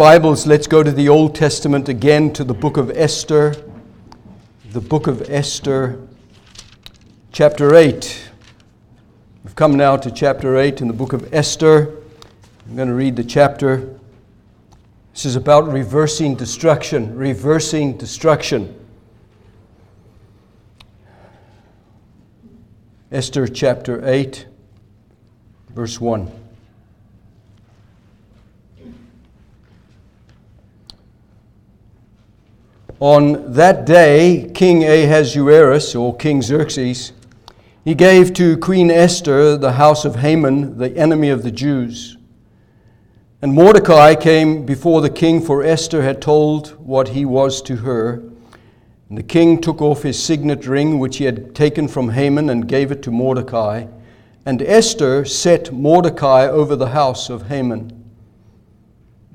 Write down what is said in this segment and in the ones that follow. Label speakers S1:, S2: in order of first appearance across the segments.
S1: Bibles, let's go to the Old Testament again to the book of Esther. The book of Esther, chapter 8. We've come now to chapter 8 in the book of Esther. I'm going to read the chapter. This is about reversing destruction, reversing destruction. Esther chapter 8, verse 1. On that day, King Ahasuerus, or King Xerxes, he gave to Queen Esther the house of Haman, the enemy of the Jews. And Mordecai came before the king, for Esther had told what he was to her. And the king took off his signet ring, which he had taken from Haman, and gave it to Mordecai. And Esther set Mordecai over the house of Haman.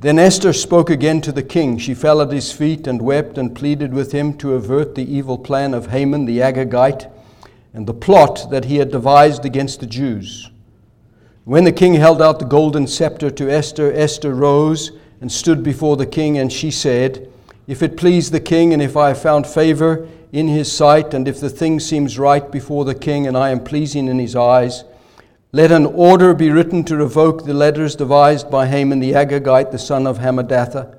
S1: Then Esther spoke again to the king. She fell at his feet and wept and pleaded with him to avert the evil plan of Haman the Agagite and the plot that he had devised against the Jews. When the king held out the golden scepter to Esther, Esther rose and stood before the king, and she said, If it please the king, and if I have found favor in his sight, and if the thing seems right before the king, and I am pleasing in his eyes, let an order be written to revoke the letters devised by Haman the Agagite, the son of Hammedatha,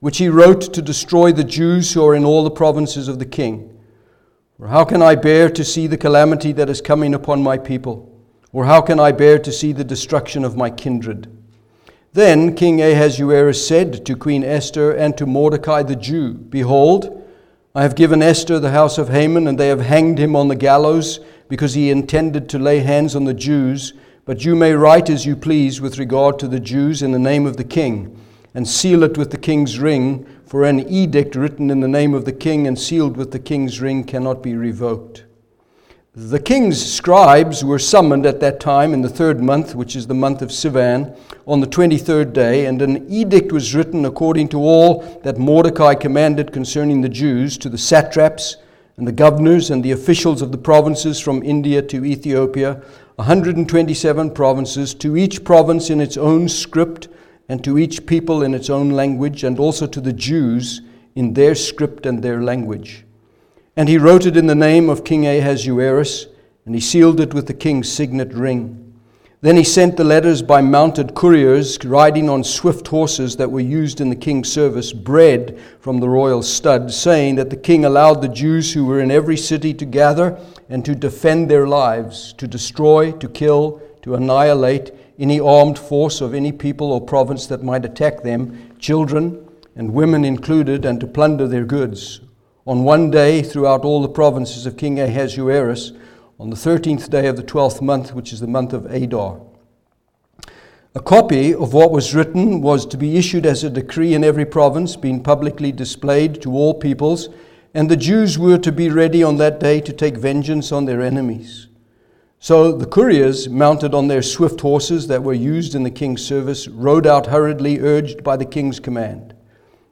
S1: which he wrote to destroy the Jews who are in all the provinces of the king. For how can I bear to see the calamity that is coming upon my people? Or how can I bear to see the destruction of my kindred? Then King Ahasuerus said to Queen Esther and to Mordecai the Jew, Behold, I have given Esther the house of Haman, and they have hanged him on the gallows because he intended to lay hands on the Jews, but you may write as you please with regard to the Jews in the name of the king, and seal it with the king's ring, for an edict written in the name of the king and sealed with the king's ring cannot be revoked. The king's scribes were summoned at that time in the third month, which is the month of Sivan, on the 23rd day, and an edict was written according to all that Mordecai commanded concerning the Jews to the satraps and the governors and the officials of the provinces from India to Ethiopia, 127 provinces, to each province in its own script, and to each people in its own language, and also to the Jews in their script and their language. And he wrote it in the name of King Ahasuerus, and he sealed it with the king's signet ring. Then he sent the letters by mounted couriers riding on swift horses that were used in the king's service, bred from the royal stud, saying that the king allowed the Jews who were in every city to gather and to defend their lives, to destroy, to kill, to annihilate any armed force of any people or province that might attack them, children and women included, and to plunder their goods. On one day, throughout all the provinces of King Ahasuerus, on the 13th day of the 12th month, which is the month of Adar. A copy of what was written was to be issued as a decree in every province, being publicly displayed to all peoples, and the Jews were to be ready on that day to take vengeance on their enemies. So the couriers, mounted on their swift horses that were used in the king's service, rode out hurriedly, urged by the king's command.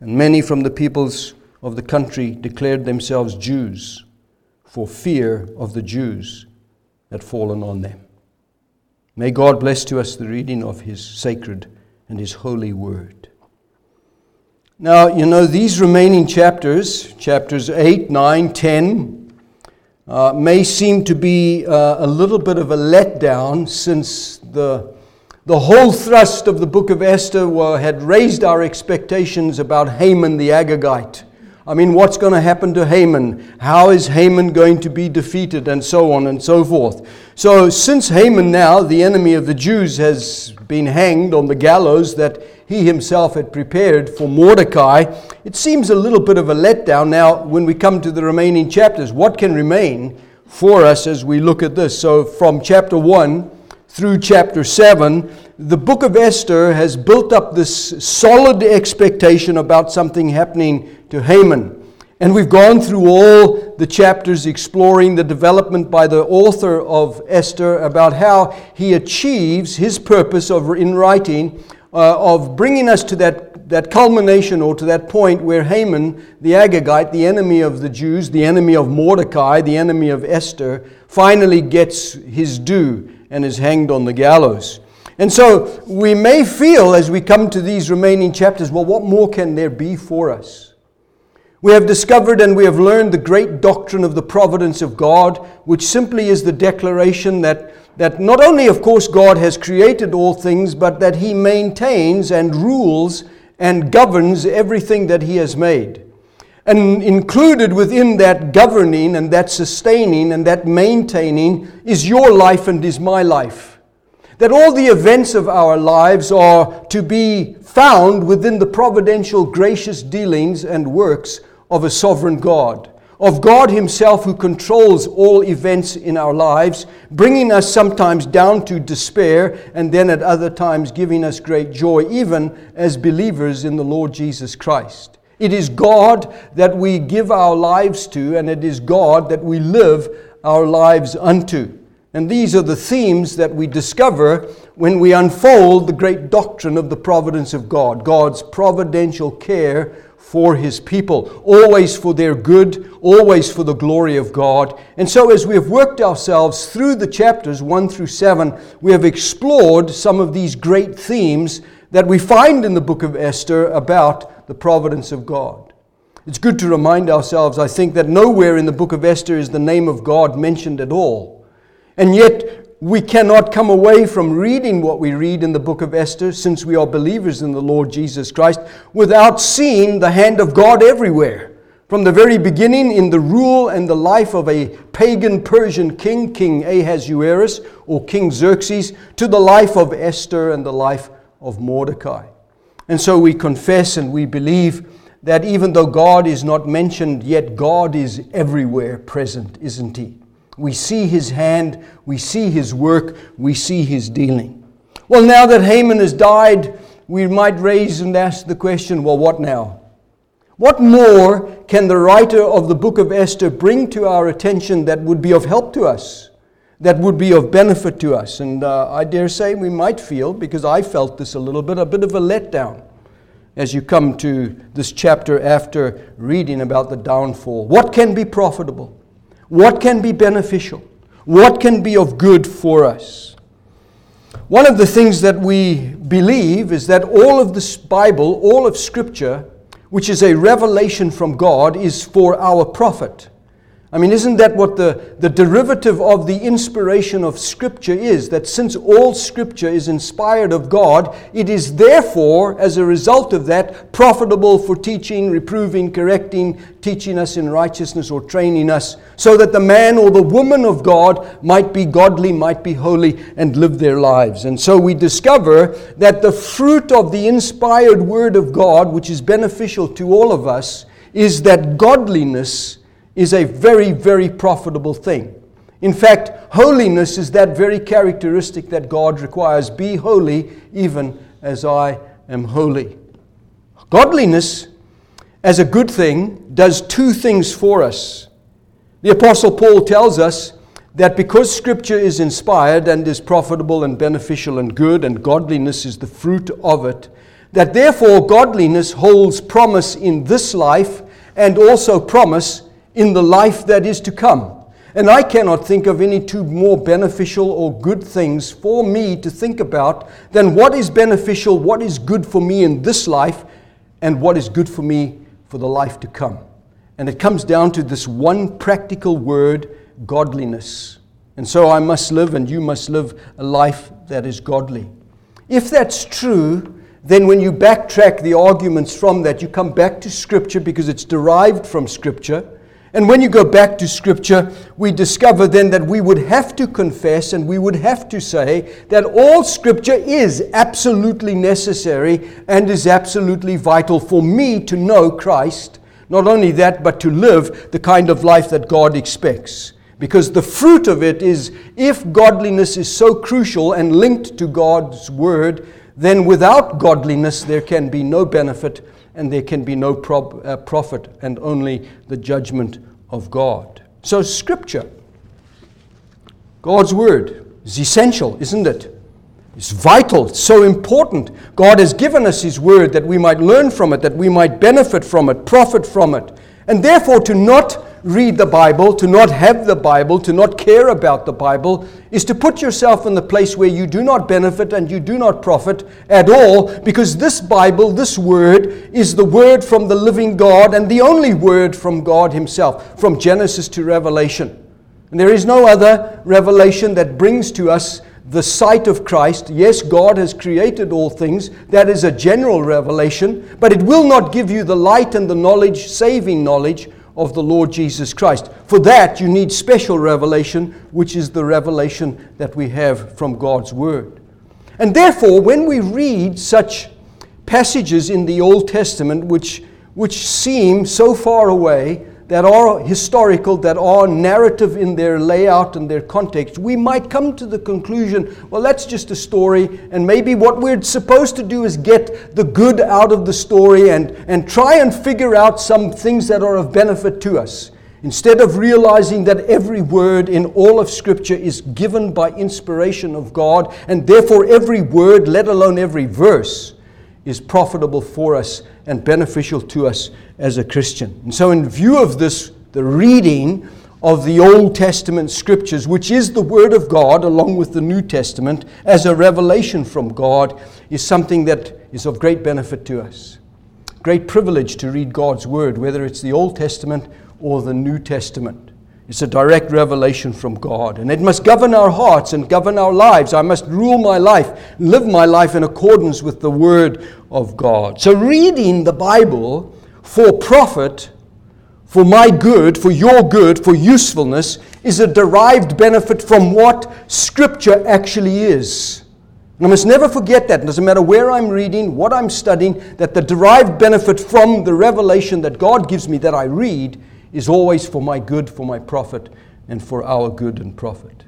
S1: And many from the peoples of the country declared themselves Jews for fear of the Jews had fallen on them. May God bless to us the reading of His sacred and His holy word. Now, you know, these remaining chapters, chapters 8, 9, 10, uh, may seem to be uh, a little bit of a letdown since the the whole thrust of the book of Esther were, had raised our expectations about Haman the Agagite. I mean, what's going to happen to Haman? How is Haman going to be defeated? And so on and so forth. So, since Haman now, the enemy of the Jews, has been hanged on the gallows that he himself had prepared for Mordecai, it seems a little bit of a letdown. Now, when we come to the remaining chapters, what can remain for us as we look at this? So, from chapter 1 through chapter 7, the book of Esther has built up this solid expectation about something happening to Haman. And we've gone through all the chapters exploring the development by the author of Esther about how he achieves his purpose of in writing uh, of bringing us to that, that culmination or to that point where Haman, the Agagite, the enemy of the Jews, the enemy of Mordecai, the enemy of Esther, finally gets his due and is hanged on the gallows. And so we may feel as we come to these remaining chapters, well, what more can there be for us? We have discovered and we have learned the great doctrine of the providence of God, which simply is the declaration that, that not only, of course, God has created all things, but that He maintains and rules and governs everything that He has made. And included within that governing and that sustaining and that maintaining is your life and is my life. That all the events of our lives are to be found within the providential, gracious dealings and works of a sovereign God, of God Himself who controls all events in our lives, bringing us sometimes down to despair and then at other times giving us great joy, even as believers in the Lord Jesus Christ. It is God that we give our lives to, and it is God that we live our lives unto. And these are the themes that we discover when we unfold the great doctrine of the providence of God, God's providential care for his people, always for their good, always for the glory of God. And so, as we have worked ourselves through the chapters 1 through 7, we have explored some of these great themes that we find in the book of Esther about the providence of God. It's good to remind ourselves, I think, that nowhere in the book of Esther is the name of God mentioned at all. And yet, we cannot come away from reading what we read in the book of Esther, since we are believers in the Lord Jesus Christ, without seeing the hand of God everywhere. From the very beginning, in the rule and the life of a pagan Persian king, King Ahasuerus or King Xerxes, to the life of Esther and the life of Mordecai. And so we confess and we believe that even though God is not mentioned, yet God is everywhere present, isn't He? We see his hand, we see his work, we see his dealing. Well, now that Haman has died, we might raise and ask the question well, what now? What more can the writer of the book of Esther bring to our attention that would be of help to us, that would be of benefit to us? And uh, I dare say we might feel, because I felt this a little bit, a bit of a letdown as you come to this chapter after reading about the downfall. What can be profitable? What can be beneficial? What can be of good for us? One of the things that we believe is that all of this Bible, all of Scripture, which is a revelation from God, is for our profit. I mean, isn't that what the, the derivative of the inspiration of Scripture is? That since all Scripture is inspired of God, it is therefore, as a result of that, profitable for teaching, reproving, correcting, teaching us in righteousness, or training us, so that the man or the woman of God might be godly, might be holy, and live their lives. And so we discover that the fruit of the inspired Word of God, which is beneficial to all of us, is that godliness is a very, very profitable thing. In fact, holiness is that very characteristic that God requires. Be holy, even as I am holy. Godliness, as a good thing, does two things for us. The Apostle Paul tells us that because Scripture is inspired and is profitable and beneficial and good, and godliness is the fruit of it, that therefore godliness holds promise in this life and also promise in the life that is to come. And I cannot think of any two more beneficial or good things for me to think about than what is beneficial, what is good for me in this life, and what is good for me for the life to come. And it comes down to this one practical word godliness. And so I must live, and you must live a life that is godly. If that's true, then when you backtrack the arguments from that, you come back to Scripture because it's derived from Scripture. And when you go back to Scripture, we discover then that we would have to confess and we would have to say that all Scripture is absolutely necessary and is absolutely vital for me to know Christ. Not only that, but to live the kind of life that God expects. Because the fruit of it is if godliness is so crucial and linked to God's word, then without godliness there can be no benefit and there can be no prob- uh, profit and only the judgment of God. So, Scripture, God's word, is essential, isn't it? It's vital, it's so important. God has given us His word that we might learn from it, that we might benefit from it, profit from it. And therefore, to not read the Bible, to not have the Bible, to not care about the Bible, is to put yourself in the place where you do not benefit and you do not profit at all, because this Bible, this Word, is the Word from the living God and the only Word from God Himself, from Genesis to Revelation. And there is no other revelation that brings to us the sight of Christ. Yes, God has created all things. That is a general revelation, but it will not give you the light and the knowledge, saving knowledge, of the Lord Jesus Christ. For that, you need special revelation, which is the revelation that we have from God's Word. And therefore, when we read such passages in the Old Testament which, which seem so far away, that are historical, that are narrative in their layout and their context, we might come to the conclusion well, that's just a story, and maybe what we're supposed to do is get the good out of the story and, and try and figure out some things that are of benefit to us. Instead of realizing that every word in all of Scripture is given by inspiration of God, and therefore every word, let alone every verse, is profitable for us and beneficial to us as a Christian. And so, in view of this, the reading of the Old Testament scriptures, which is the Word of God, along with the New Testament, as a revelation from God, is something that is of great benefit to us. Great privilege to read God's Word, whether it's the Old Testament or the New Testament. It's a direct revelation from God, and it must govern our hearts and govern our lives. I must rule my life, live my life in accordance with the Word of God. So, reading the Bible for profit, for my good, for your good, for usefulness, is a derived benefit from what Scripture actually is. And I must never forget that. It doesn't matter where I'm reading, what I'm studying, that the derived benefit from the revelation that God gives me that I read is always for my good, for my profit, and for our good and profit.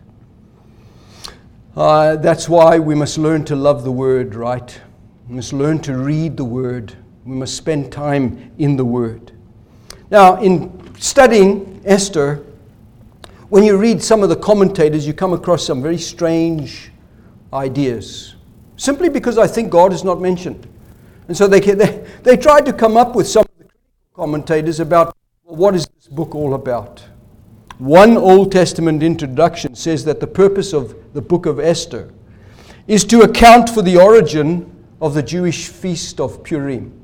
S1: Uh, that's why we must learn to love the Word, right? We must learn to read the Word. We must spend time in the Word. Now, in studying Esther, when you read some of the commentators, you come across some very strange ideas, simply because I think God is not mentioned. And so they, they, they tried to come up with some of the commentators about well, what is this book all about? One Old Testament introduction says that the purpose of the book of Esther is to account for the origin of the Jewish feast of Purim.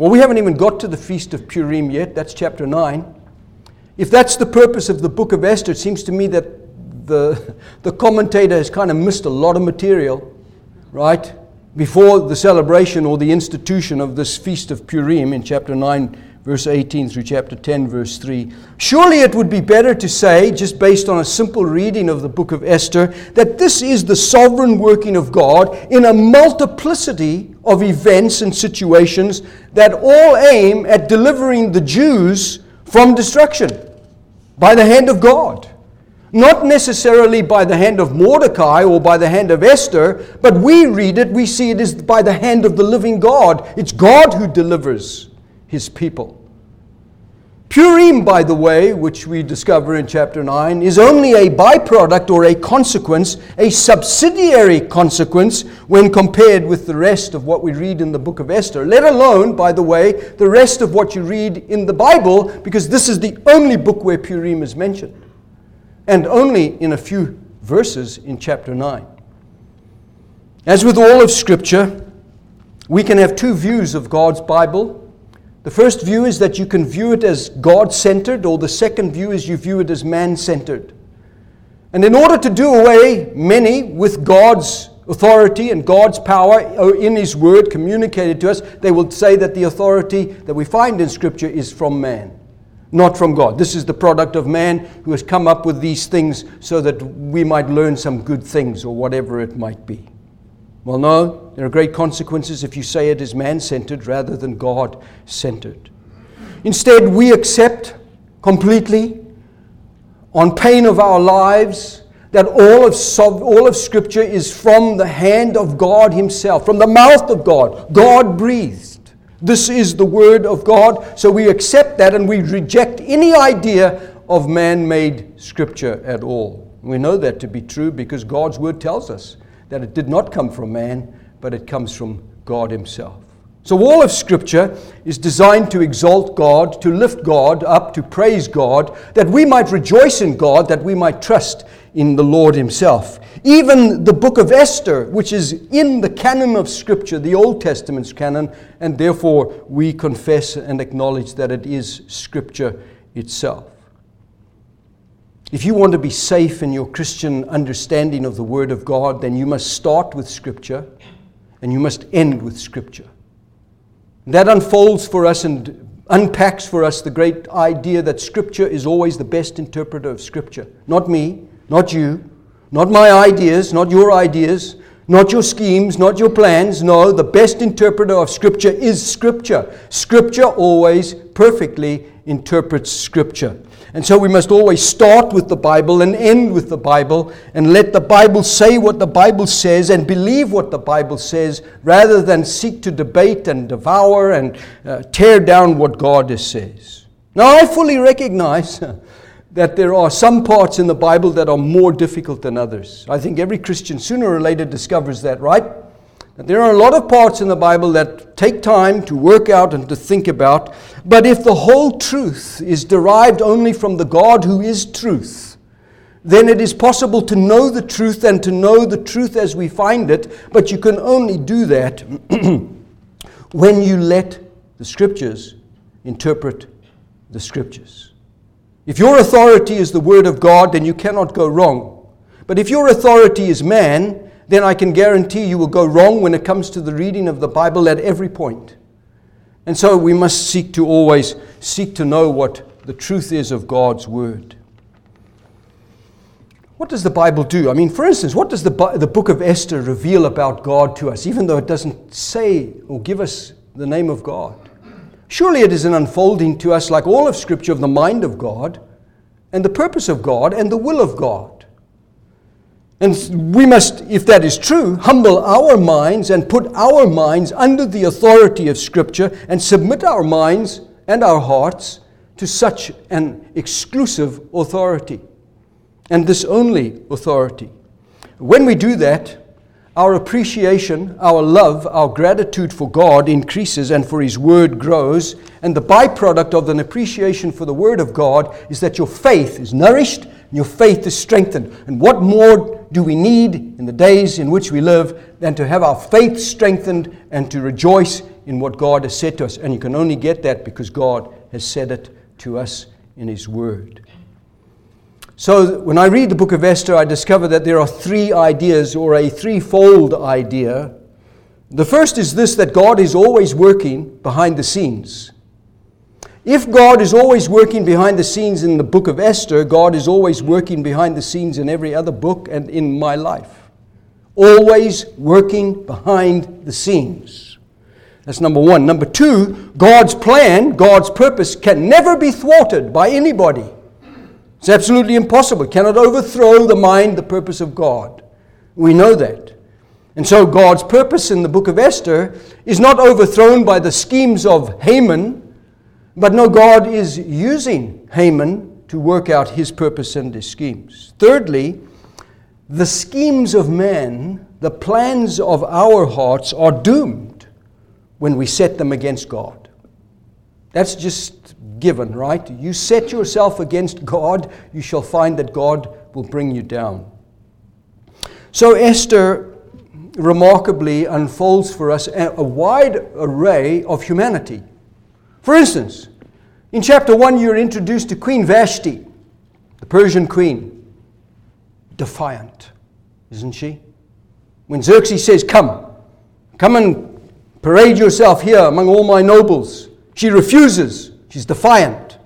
S1: Well, we haven't even got to the feast of Purim yet. That's chapter 9. If that's the purpose of the book of Esther, it seems to me that the, the commentator has kind of missed a lot of material, right? Before the celebration or the institution of this feast of Purim in chapter 9 verse 18 through chapter 10, verse 3. Surely it would be better to say, just based on a simple reading of the book of Esther, that this is the sovereign working of God in a multiplicity of events and situations that all aim at delivering the Jews from destruction by the hand of God. Not necessarily by the hand of Mordecai or by the hand of Esther, but we read it, we see it is by the hand of the living God. It's God who delivers his people. Purim, by the way, which we discover in chapter 9, is only a byproduct or a consequence, a subsidiary consequence, when compared with the rest of what we read in the book of Esther. Let alone, by the way, the rest of what you read in the Bible, because this is the only book where Purim is mentioned, and only in a few verses in chapter 9. As with all of Scripture, we can have two views of God's Bible the first view is that you can view it as God centered, or the second view is you view it as man centered. And in order to do away many with God's authority and God's power uh, in His Word communicated to us, they will say that the authority that we find in Scripture is from man, not from God. This is the product of man who has come up with these things so that we might learn some good things or whatever it might be. Well, no, there are great consequences if you say it is man centered rather than God centered. Instead, we accept completely on pain of our lives, that all of, all of Scripture is from the hand of God Himself, from the mouth of God. God breathed. This is the Word of God. So we accept that and we reject any idea of man made Scripture at all. We know that to be true because God's Word tells us that it did not come from man, but it comes from God Himself. So, all of Scripture is designed to exalt God, to lift God up, to praise God, that we might rejoice in God, that we might trust in the Lord Himself. Even the book of Esther, which is in the canon of Scripture, the Old Testament's canon, and therefore we confess and acknowledge that it is Scripture itself. If you want to be safe in your Christian understanding of the Word of God, then you must start with Scripture and you must end with Scripture. That unfolds for us and unpacks for us the great idea that Scripture is always the best interpreter of Scripture. Not me, not you, not my ideas, not your ideas, not your schemes, not your plans. No, the best interpreter of Scripture is Scripture. Scripture always perfectly interprets Scripture. And so we must always start with the Bible and end with the Bible and let the Bible say what the Bible says and believe what the Bible says rather than seek to debate and devour and uh, tear down what God says. Now, I fully recognize that there are some parts in the Bible that are more difficult than others. I think every Christian sooner or later discovers that, right? There are a lot of parts in the Bible that take time to work out and to think about, but if the whole truth is derived only from the God who is truth, then it is possible to know the truth and to know the truth as we find it, but you can only do that when you let the Scriptures interpret the Scriptures. If your authority is the Word of God, then you cannot go wrong. But if your authority is man, then I can guarantee you will go wrong when it comes to the reading of the Bible at every point. And so we must seek to always seek to know what the truth is of God's Word. What does the Bible do? I mean, for instance, what does the, the book of Esther reveal about God to us, even though it doesn't say or give us the name of God? Surely it is an unfolding to us, like all of Scripture, of the mind of God and the purpose of God and the will of God. And we must, if that is true, humble our minds and put our minds under the authority of Scripture and submit our minds and our hearts to such an exclusive authority and this only authority. When we do that, our appreciation, our love, our gratitude for God increases and for His Word grows. And the byproduct of an appreciation for the Word of God is that your faith is nourished and your faith is strengthened. And what more do we need in the days in which we live than to have our faith strengthened and to rejoice in what God has said to us? And you can only get that because God has said it to us in His Word. So when I read the book of Esther, I discover that there are three ideas or a threefold idea. The first is this that God is always working behind the scenes. If God is always working behind the scenes in the book of Esther, God is always working behind the scenes in every other book and in my life. Always working behind the scenes. That's number one. Number two, God's plan, God's purpose can never be thwarted by anybody. It's absolutely impossible. It cannot overthrow the mind, the purpose of God. We know that. And so God's purpose in the book of Esther is not overthrown by the schemes of Haman but no, God is using Haman to work out his purpose and his schemes. Thirdly, the schemes of man, the plans of our hearts are doomed when we set them against God. That's just given, right? You set yourself against God, you shall find that God will bring you down. So Esther remarkably unfolds for us a wide array of humanity. For instance, in chapter 1, you're introduced to Queen Vashti, the Persian queen. Defiant, isn't she? When Xerxes says, Come, come and parade yourself here among all my nobles, she refuses. She's defiant.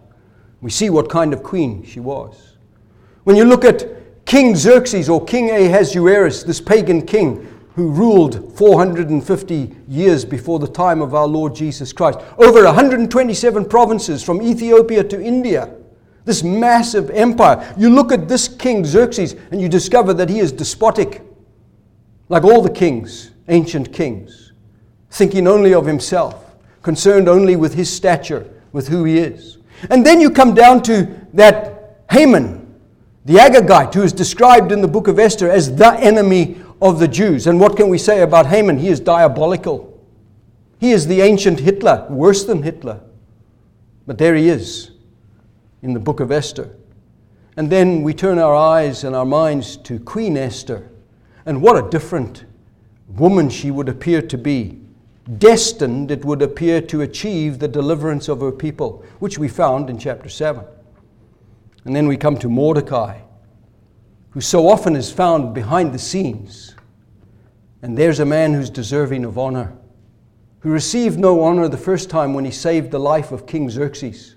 S1: We see what kind of queen she was. When you look at King Xerxes or King Ahasuerus, this pagan king, who ruled 450 years before the time of our Lord Jesus Christ. Over 127 provinces from Ethiopia to India. this massive empire. You look at this king, Xerxes, and you discover that he is despotic, like all the kings, ancient kings, thinking only of himself, concerned only with his stature, with who he is. And then you come down to that Haman, the Agagite, who is described in the book of Esther as the enemy of the Jews. And what can we say about Haman? He is diabolical. He is the ancient Hitler, worse than Hitler. But there he is in the book of Esther. And then we turn our eyes and our minds to Queen Esther. And what a different woman she would appear to be. Destined, it would appear, to achieve the deliverance of her people, which we found in chapter 7. And then we come to Mordecai, who so often is found behind the scenes. And there's a man who's deserving of honor, who received no honor the first time when he saved the life of King Xerxes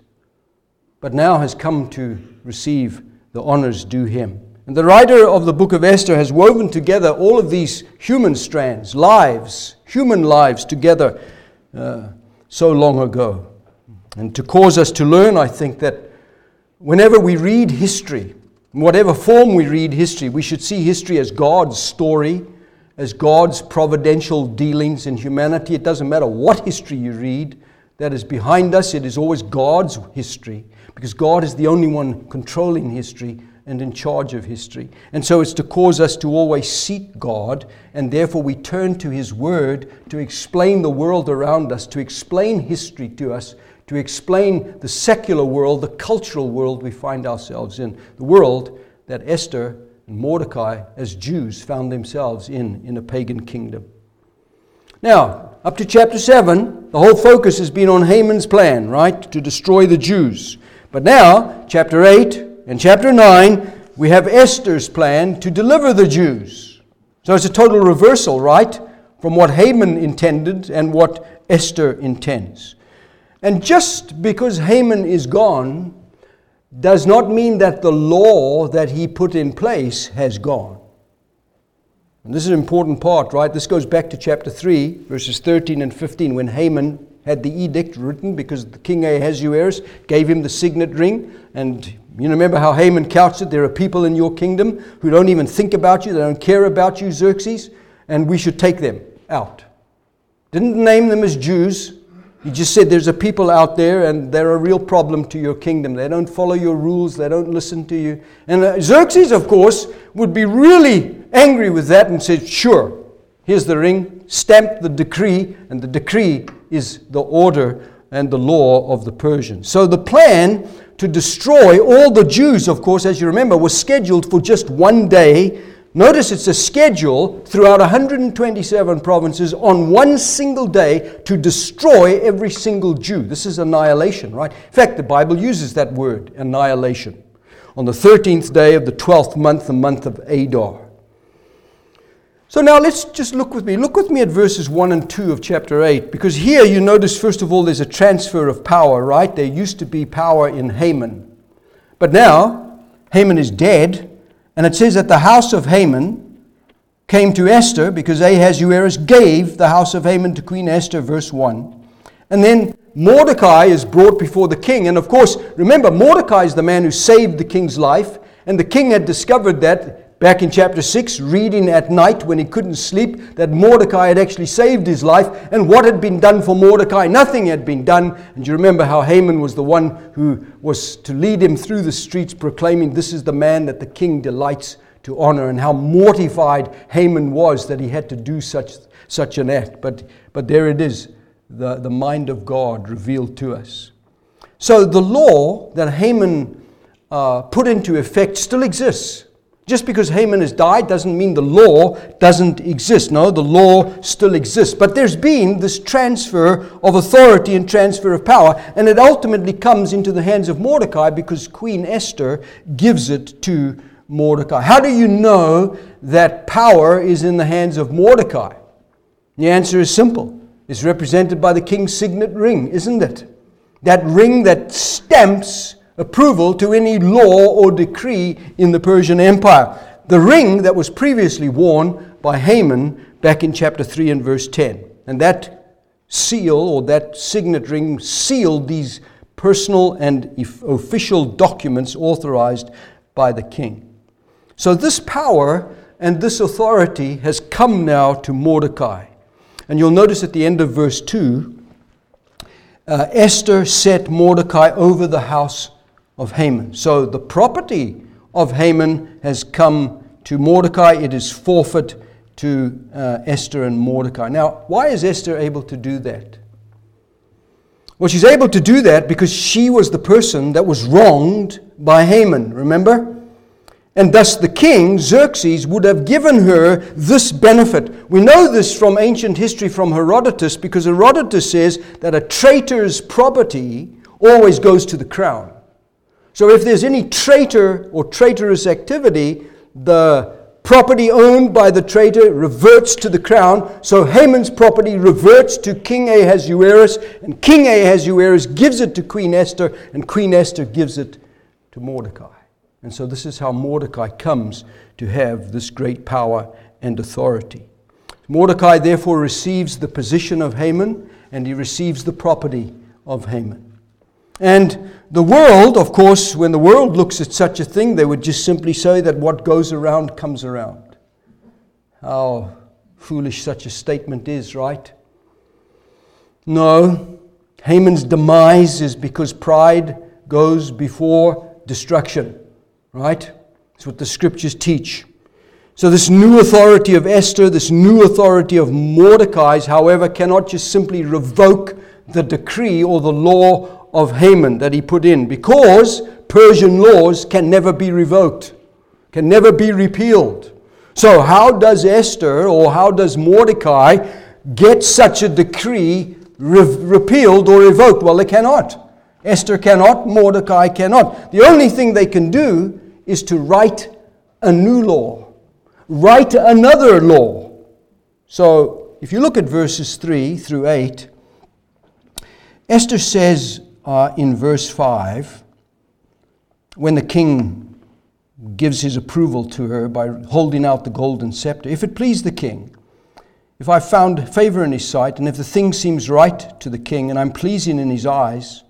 S1: but now has come to receive the honors due him. And the writer of the book of Esther has woven together all of these human strands, lives, human lives together uh, so long ago. And to cause us to learn, I think that whenever we read history, in whatever form we read history, we should see history as God's story, as God's providential dealings in humanity. It doesn't matter what history you read that is behind us, it is always God's history because God is the only one controlling history and in charge of history. And so it's to cause us to always seek God, and therefore we turn to His Word to explain the world around us, to explain history to us, to explain the secular world, the cultural world we find ourselves in, the world that Esther and Mordecai, as Jews, found themselves in, in a pagan kingdom. Now, up to chapter 7, the whole focus has been on Haman's plan, right, to destroy the Jews. But now, chapter 8 and chapter 9, we have Esther's plan to deliver the Jews. So it's a total reversal, right, from what Haman intended and what Esther intends. And just because Haman is gone does not mean that the law that he put in place has gone. And this is an important part, right? This goes back to chapter 3, verses 13 and 15, when Haman had the edict written because the king Ahasuerus gave him the signet ring. And you remember how Haman couched it? There are people in your kingdom who don't even think about you, they don't care about you, Xerxes, and we should take them out. Didn't name them as Jews. He just said there's a people out there and they're a real problem to your kingdom. They don't follow your rules, they don't listen to you. And uh, Xerxes, of course, would be really angry with that and said, Sure, here's the ring, stamp the decree, and the decree is the order and the law of the Persians. So the plan to destroy all the Jews, of course, as you remember, was scheduled for just one day. Notice it's a schedule throughout 127 provinces on one single day to destroy every single Jew. This is annihilation, right? In fact, the Bible uses that word, annihilation. On the 13th day of the 12th month, the month of Adar. So now let's just look with me. Look with me at verses 1 and 2 of chapter 8, because here you notice, first of all, there's a transfer of power, right? There used to be power in Haman. But now, Haman is dead, and it says that the house of Haman came to Esther because Ahasuerus gave the house of Haman to Queen Esther, verse 1. And then Mordecai is brought before the king. And of course, remember, Mordecai is the man who saved the king's life, and the king had discovered that back in chapter 6, reading at night when he couldn't sleep, that Mordecai had actually saved his life. And what had been done for Mordecai? Nothing had been done. And you remember how Haman was the one who was to lead him through the streets proclaiming, This is the man that the king delights to honor, and how mortified Haman was that he had to do such, such an act. But, but there it is, the, the mind of God revealed to us. So the law that Haman uh, put into effect still exists. Just because Haman has died doesn't mean the law doesn't exist. No, the law still exists. But there's been this transfer of authority and transfer of power, and it ultimately comes into the hands of Mordecai because Queen Esther gives it to Mordecai. How do you know that power is in the hands of Mordecai? The answer is simple. It's represented by the king's signet ring, isn't it? That ring that stamps approval to any law or decree in the Persian Empire. The ring that was previously worn by Haman back in chapter 3 and verse 10. And that seal or that signet ring sealed these personal and official documents authorized by the king. So, this power and this authority has come now to Mordecai. And you'll notice at the end of verse 2 uh, Esther set Mordecai over the house of Haman. So, the property of Haman has come to Mordecai, it is forfeit to uh, Esther and Mordecai. Now, why is Esther able to do that? Well, she's able to do that because she was the person that was wronged by Haman, remember? And thus the king, Xerxes, would have given her this benefit. We know this from ancient history from Herodotus because Herodotus says that a traitor's property always goes to the crown. So if there's any traitor or traitorous activity, the property owned by the traitor reverts to the crown. So Haman's property reverts to King Ahasuerus, and King Ahasuerus gives it to Queen Esther, and Queen Esther gives it to Mordecai. And so this is how Mordecai comes to have this great power and authority. Mordecai therefore receives the position of Haman, and he receives the property of Haman. And the world, of course, when the world looks at such a thing, they would just simply say that what goes around comes around. How foolish such a statement is, right? No, Haman's demise is because pride goes before destruction, right? That's what the scriptures teach. So, this new authority of Esther, this new authority of Mordecai's, however, cannot just simply revoke the decree or the law of Haman that he put in because Persian laws can never be revoked, can never be repealed. So, how does Esther or how does Mordecai get such a decree re- repealed or revoked? Well, they cannot. Esther cannot, Mordecai cannot. The only thing they can do is to write a new law, write another law. So, if you look at verses 3 through 8, Esther says, uh, in verse 5, when the king gives his approval to her by holding out the golden scepter, if it please the king, if I found favor in his sight, and if the thing seems right to the king, and I'm pleasing in his eyes,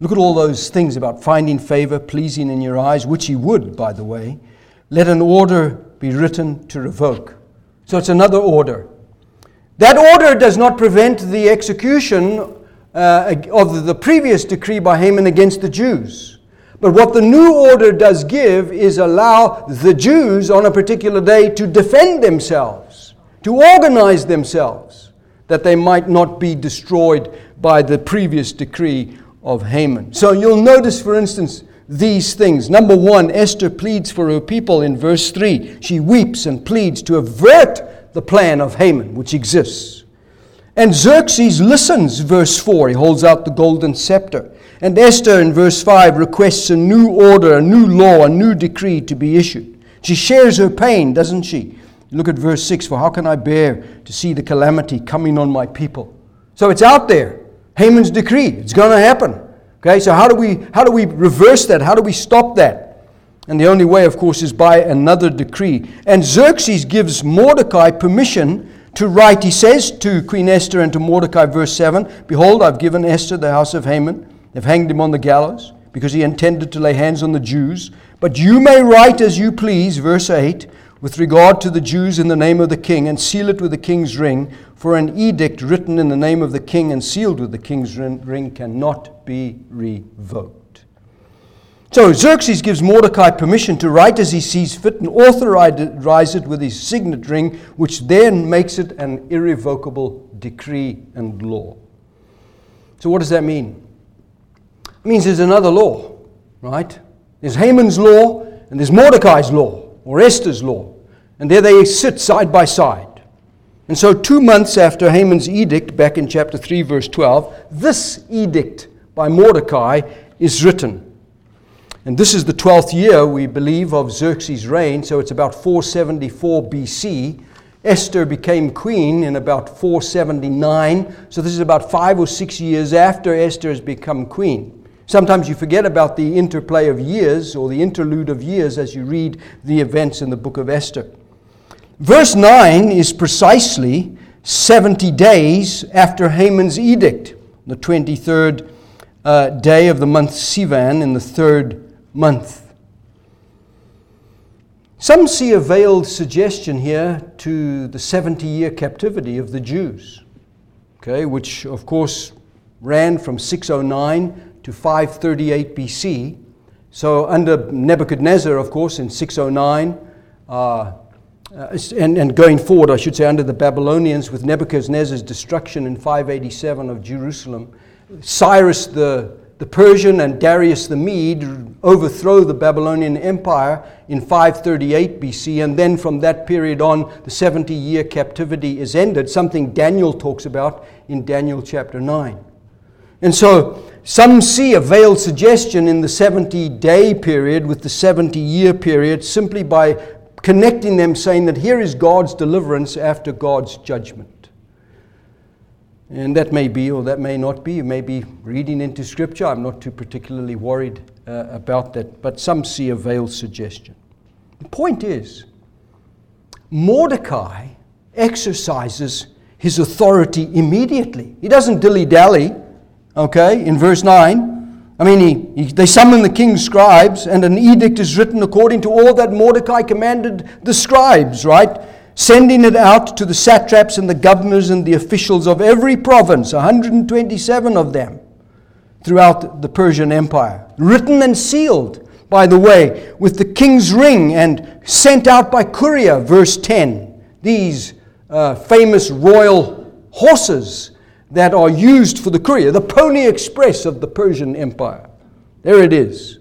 S1: look at all those things about finding favor, pleasing in your eyes, which he would, by the way, let an order be written to revoke. So it's another order. That order does not prevent the execution uh, of the previous decree by Haman against the Jews. But what the new order does give is allow the Jews on a particular day to defend themselves, to organize themselves, that they might not be destroyed by the previous decree of Haman. So you'll notice, for instance, these things. Number one, Esther pleads for her people in verse 3. She weeps and pleads to avert the plan of Haman, which exists. And Xerxes listens, verse 4. He holds out the golden scepter. And Esther, in verse 5, requests a new order, a new law, a new decree to be issued. She shares her pain, doesn't she? Look at verse 6 For how can I bear to see the calamity coming on my people? So it's out there. Haman's decree. It's going to happen. Okay, so how do we how do we reverse that? How do we stop that? And the only way, of course, is by another decree. And Xerxes gives Mordecai permission to write, he says to Queen Esther and to Mordecai, verse 7 Behold, I've given Esther the house of Haman. They've hanged him on the gallows because he intended to lay hands on the Jews. But you may write as you please, verse 8, with regard to the Jews in the name of the king, and seal it with the king's ring. For an edict written in the name of the king and sealed with the king's ring cannot be revoked. So Xerxes gives Mordecai permission to write as he sees fit and authorize it with his signet ring, which then makes it an irrevocable decree and law. So, what does that mean? It means there's another law, right? There's Haman's law and there's Mordecai's law or Esther's law. And there they sit side by side. And so, two months after Haman's edict, back in chapter 3, verse 12, this edict by Mordecai is written. And this is the 12th year, we believe, of Xerxes' reign, so it's about 474 BC. Esther became queen in about 479, so this is about five or six years after Esther has become queen. Sometimes you forget about the interplay of years or the interlude of years as you read the events in the book of Esther. Verse 9 is precisely 70 days after Haman's edict, the 23rd uh, day of the month Sivan in the third month. Some see a veiled suggestion here to the 70 year captivity of the Jews, okay, which of course ran from 609 to 538 BC. So, under Nebuchadnezzar, of course, in 609, uh, uh, and, and going forward, I should say, under the Babylonians, with Nebuchadnezzar's destruction in 587 of Jerusalem, Cyrus the, the Persian and Darius the Mede overthrow the Babylonian Empire in 538 BC, and then from that period on, the 70 year captivity is ended, something Daniel talks about in Daniel chapter 9. And so, some see a veiled suggestion in the 70 day period with the 70 year period simply by connecting them, saying that here is God's deliverance after God's judgment. And that may be, or that may not be. You may be reading into Scripture. I'm not too particularly worried uh, about that, but some see a veiled suggestion. The point is, Mordecai exercises his authority immediately. He doesn't dilly dally, okay, in verse 9. I mean, he, he, they summon the king's scribes, and an edict is written according to all that Mordecai commanded the scribes, right? Sending it out to the satraps and the governors and the officials of every province, 127 of them, throughout the Persian Empire. Written and sealed, by the way, with the king's ring and sent out by courier, verse 10. These uh, famous royal horses that are used for the courier, the Pony Express of the Persian Empire. There it is.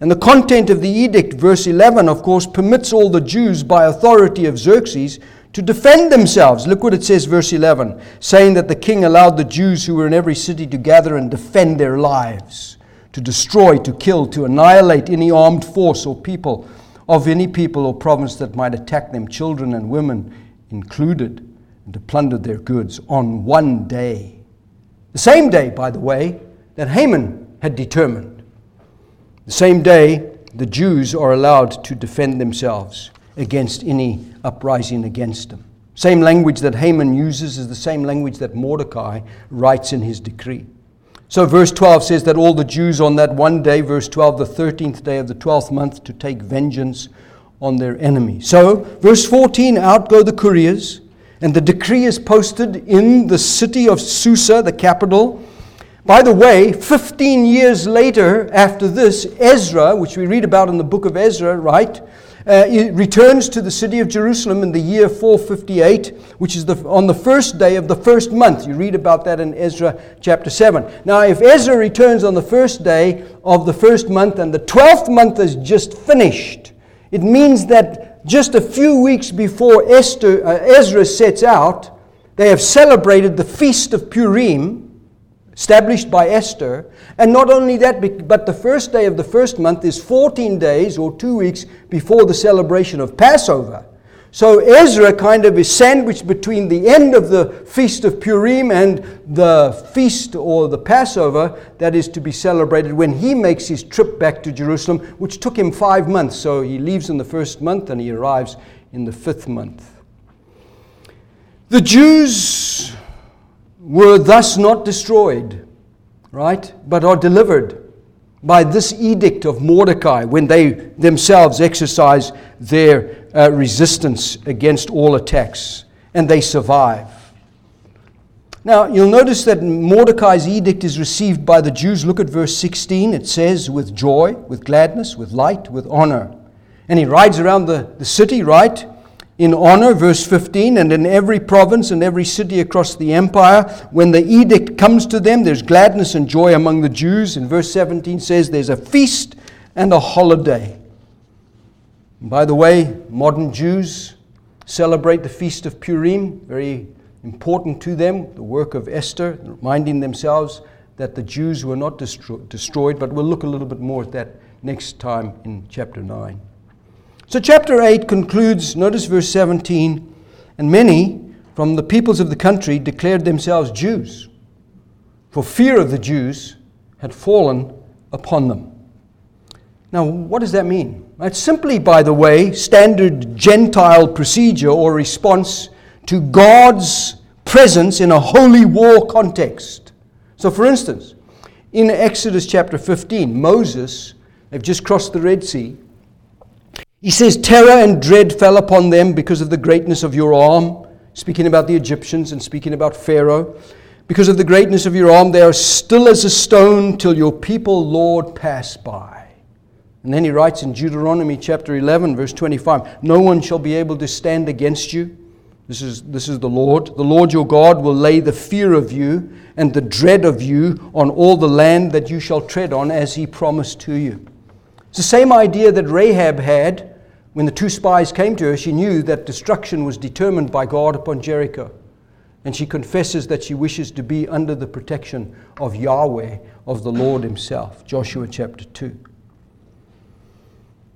S1: And the content of the edict, verse 11, of course, permits all the Jews by authority of Xerxes to defend themselves. Look what it says, verse 11, saying that the king allowed the Jews who were in every city to gather and defend their lives, to destroy, to kill, to annihilate any armed force or people of any people or province that might attack them, children and women included and to plunder their goods on one day. The same day, by the way, that Haman had determined. The same day, the Jews are allowed to defend themselves against any uprising against them. Same language that Haman uses is the same language that Mordecai writes in his decree. So, verse 12 says that all the Jews on that one day, verse 12, the 13th day of the 12th month, to take vengeance on their enemy. So, verse 14, out go the couriers and the decree is posted in the city of Susa, the capital. By the way, 15 years later, after this, Ezra, which we read about in the book of Ezra, right, uh, returns to the city of Jerusalem in the year 458, which is the, on the first day of the first month. You read about that in Ezra chapter 7. Now, if Ezra returns on the first day of the first month and the 12th month is just finished, it means that just a few weeks before Esther, uh, Ezra sets out, they have celebrated the Feast of Purim, established by Esther. And not only that, but the first day of the first month is 14 days or two weeks before the celebration of Passover. So Ezra kind of is sandwiched between the end of the Feast of Purim and the feast or the Passover that is to be celebrated when he makes his trip back to Jerusalem, which took him five months. So he leaves in the first month and he arrives in the fifth month. The Jews were thus not destroyed, right, but are delivered by this edict of Mordecai when they themselves exercise their uh, resistance against all attacks, and they survive. Now, you'll notice that Mordecai's edict is received by the Jews. Look at verse 16. It says, with joy, with gladness, with light, with honor. And he rides around the, the city, right? In honor, verse 15, and in every province and every city across the empire, when the edict comes to them, there's gladness and joy among the Jews. And verse 17 says, there's a feast and a holiday. By the way, modern Jews celebrate the Feast of Purim, very important to them, the work of Esther, reminding themselves that the Jews were not destro- destroyed, but we'll look a little bit more at that next time in chapter 9. So, chapter 8 concludes, notice verse 17, and many from the peoples of the country declared themselves Jews, for fear of the Jews had fallen upon them. Now, what does that mean? It's simply, by the way, standard Gentile procedure or response to God's presence in a holy war context. So, for instance, In Exodus chapter 15, Moses, they've just crossed the Red Sea. He says, Terror and dread fell upon them because of the greatness of your arm, speaking about the Egyptians and speaking about Pharaoh. Because of the greatness of your arm, they are still as a stone till your people, Lord, pass by. And then he writes in Deuteronomy chapter 11, verse 25 No one shall be able to stand against you. This is, this is the Lord. The Lord your God will lay the fear of you and the dread of you on all the land that you shall tread on, as he promised to you. It's the same idea that Rahab had when the two spies came to her. She knew that destruction was determined by God upon Jericho. And she confesses that she wishes to be under the protection of Yahweh, of the Lord Himself. Joshua chapter 2.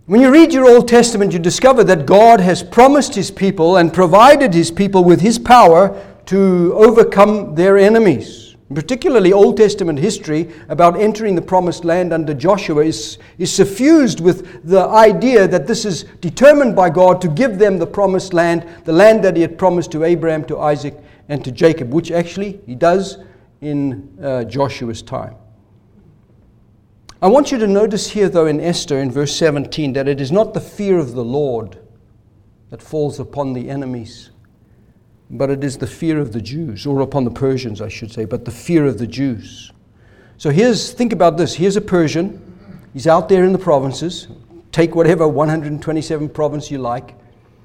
S1: When you read your Old Testament, you discover that God has promised His people and provided His people with His power to overcome their enemies. Particularly, Old Testament history about entering the promised land under Joshua is, is suffused with the idea that this is determined by God to give them the promised land, the land that He had promised to Abraham, to Isaac, and to Jacob, which actually He does in uh, Joshua's time. I want you to notice here, though, in Esther, in verse 17, that it is not the fear of the Lord that falls upon the enemies, but it is the fear of the Jews, or upon the Persians, I should say, but the fear of the Jews. So here's, think about this. Here's a Persian. He's out there in the provinces. Take whatever 127 province you like.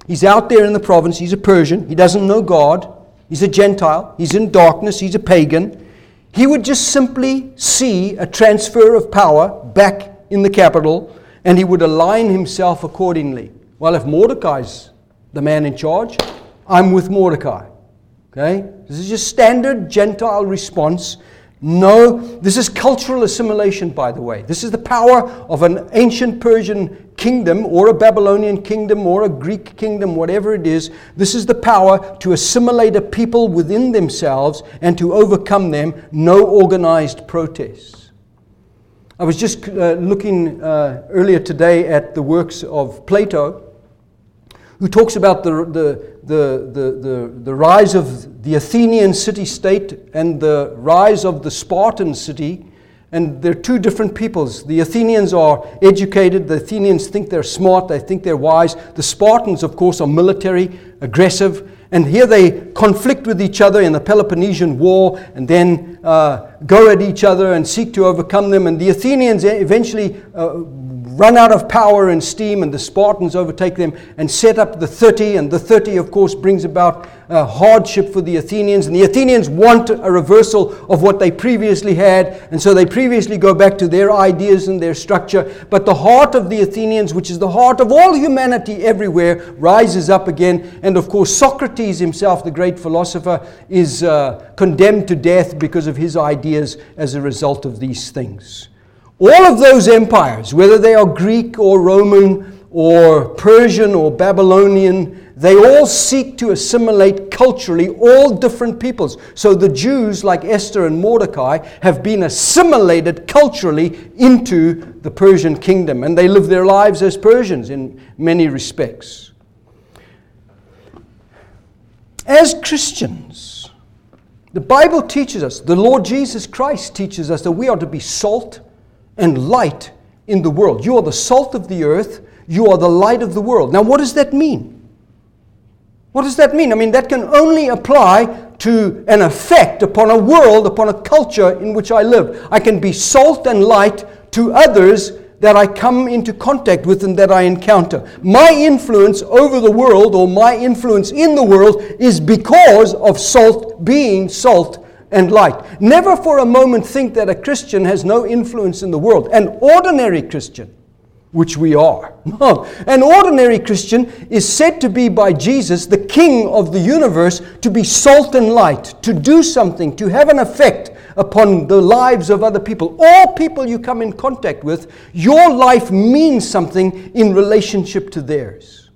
S1: He's out there in the province. He's a Persian. He doesn't know God. He's a Gentile. He's in darkness. He's a pagan he would just simply see a transfer of power back in the capital and he would align himself accordingly. Well, if Mordecai's the man in charge, I'm with Mordecai. Okay? This is just standard Gentile response no, this is cultural assimilation, by the way. This is the power of an ancient Persian kingdom or a Babylonian kingdom or a Greek kingdom, whatever it is. This is the power to assimilate a people within themselves and to overcome them. No organized protests. I was just uh, looking uh, earlier today at the works of Plato who talks about the, the, the, the, the, the rise of the Athenian city state and the rise of the Spartan city. And they're two different peoples. The Athenians are educated, the Athenians think they're smart, they think they're wise. The Spartans, of course, are military, aggressive, and here they conflict with each other in the Peloponnesian War and then uh, go at each other and seek to overcome them. And the Athenians eventually uh, run out of power and steam, and the Spartans overtake them and set up the 30. And the 30, of course, brings about uh, hardship for the Athenians. And the Athenians want a reversal of what they previously had. And so they previously go back to their ideas and their structure. But the heart of the Athenians, which is the heart of all humanity everywhere, rises up again. And of course, Socrates himself, the great philosopher, is uh, condemned to death because of his ideas as a result of these things. All of those empires, whether they are Greek or Roman or Persian or Babylonian, they all seek to assimilate culturally all different peoples. So the Jews, like Esther and Mordecai, have been assimilated culturally into the Persian kingdom, and they live their lives as Persians in many respects. As Christians, the Bible teaches us, the Lord Jesus Christ teaches us that we are to be salt and light in the world. You are the salt of the earth, you are the light of the world. Now, what does that mean? What does that mean? I mean, that can only apply to an effect upon a world, upon a culture in which I live. I can be salt and light to others that I come into contact with and that I encounter. My influence over the world or my influence in the world is because of salt being salt and light. Never for a moment think that a Christian has no influence in the world. An ordinary Christian, which we are. No. An ordinary Christian is said to be by Jesus, the King of the universe, to be salt and light, to do something, to have an effect upon the lives of other people. All people you come in contact with, your life means something in relationship to theirs.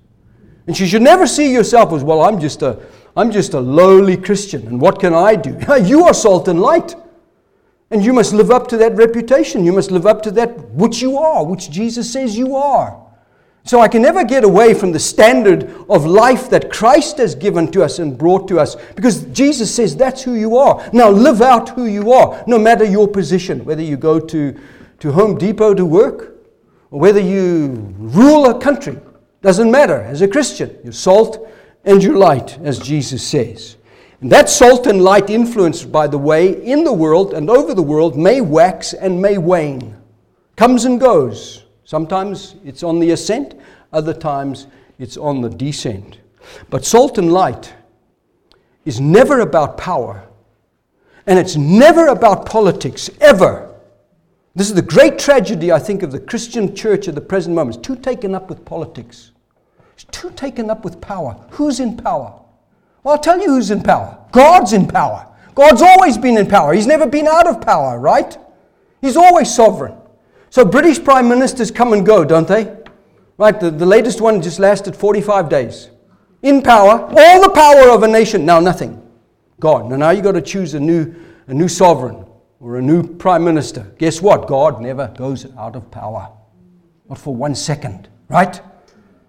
S1: And you should never see yourself as, well, I'm just a I'm just a lowly Christian, and what can I do? you are salt and light. And you must live up to that reputation. You must live up to that which you are, which Jesus says you are. So I can never get away from the standard of life that Christ has given to us and brought to us because Jesus says that's who you are. Now live out who you are, no matter your position, whether you go to, to Home Depot to work or whether you rule a country. Doesn't matter. As a Christian, you're salt and you're light, as Jesus says. And that salt and light influence, by the way, in the world and over the world may wax and may wane, comes and goes. Sometimes it's on the ascent, other times it's on the descent. But salt and light is never about power, and it's never about politics, ever. This is the great tragedy, I think, of the Christian church at the present moment. It's too taken up with politics. Too taken up with power. Who's in power? Well, I'll tell you who's in power. God's in power. God's always been in power. He's never been out of power, right? He's always sovereign. So British prime ministers come and go, don't they? Right, the, the latest one just lasted 45 days. In power, all the power of a nation, now nothing. God. Now, now you've got to choose a new, a new sovereign or a new prime minister. Guess what? God never goes out of power. Not for one second, right?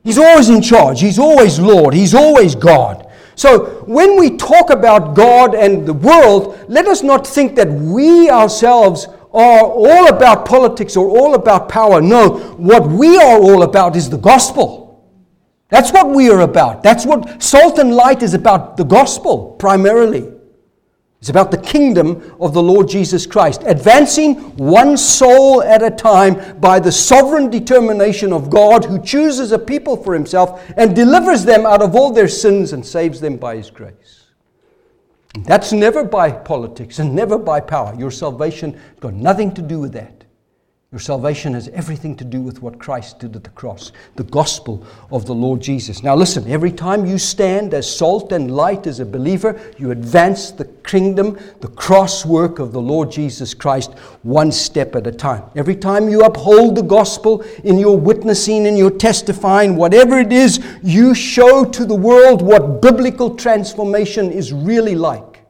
S1: He's always in charge. He's always Lord. He's always God. So when we talk about God and the world, let us not think that we ourselves are all about politics or all about power. No, what we are all about is the gospel. That's what we are about. That's what salt and light is about the gospel primarily. It's about the kingdom of the Lord Jesus Christ, advancing one soul at a time by the sovereign determination of God who chooses a people for himself and delivers them out of all their sins and saves them by his grace. That's never by politics and never by power. Your salvation has got nothing to do with that. Your salvation has everything to do with what Christ did at the cross, the gospel of the Lord Jesus. Now, listen, every time you stand as salt and light as a believer, you advance the kingdom, the cross work of the Lord Jesus Christ, one step at a time. Every time you uphold the gospel in your witnessing, in your testifying, whatever it is, you show to the world what biblical transformation is really like.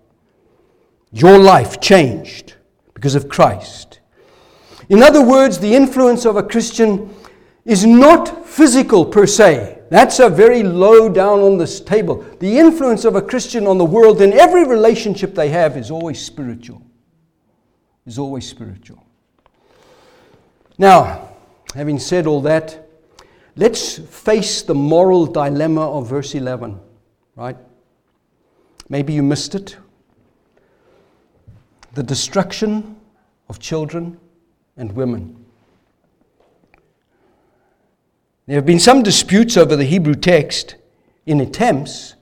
S1: Your life changed because of Christ. In other words, the influence of a Christian is not physical per se. That's a very low down on this table. The influence of a Christian on the world in every relationship they have is always spiritual. Is always spiritual. Now, having said all that, let's face the moral dilemma of verse 11, right? Maybe you missed it. The destruction of children and women. There have been some disputes over the Hebrew text in attempts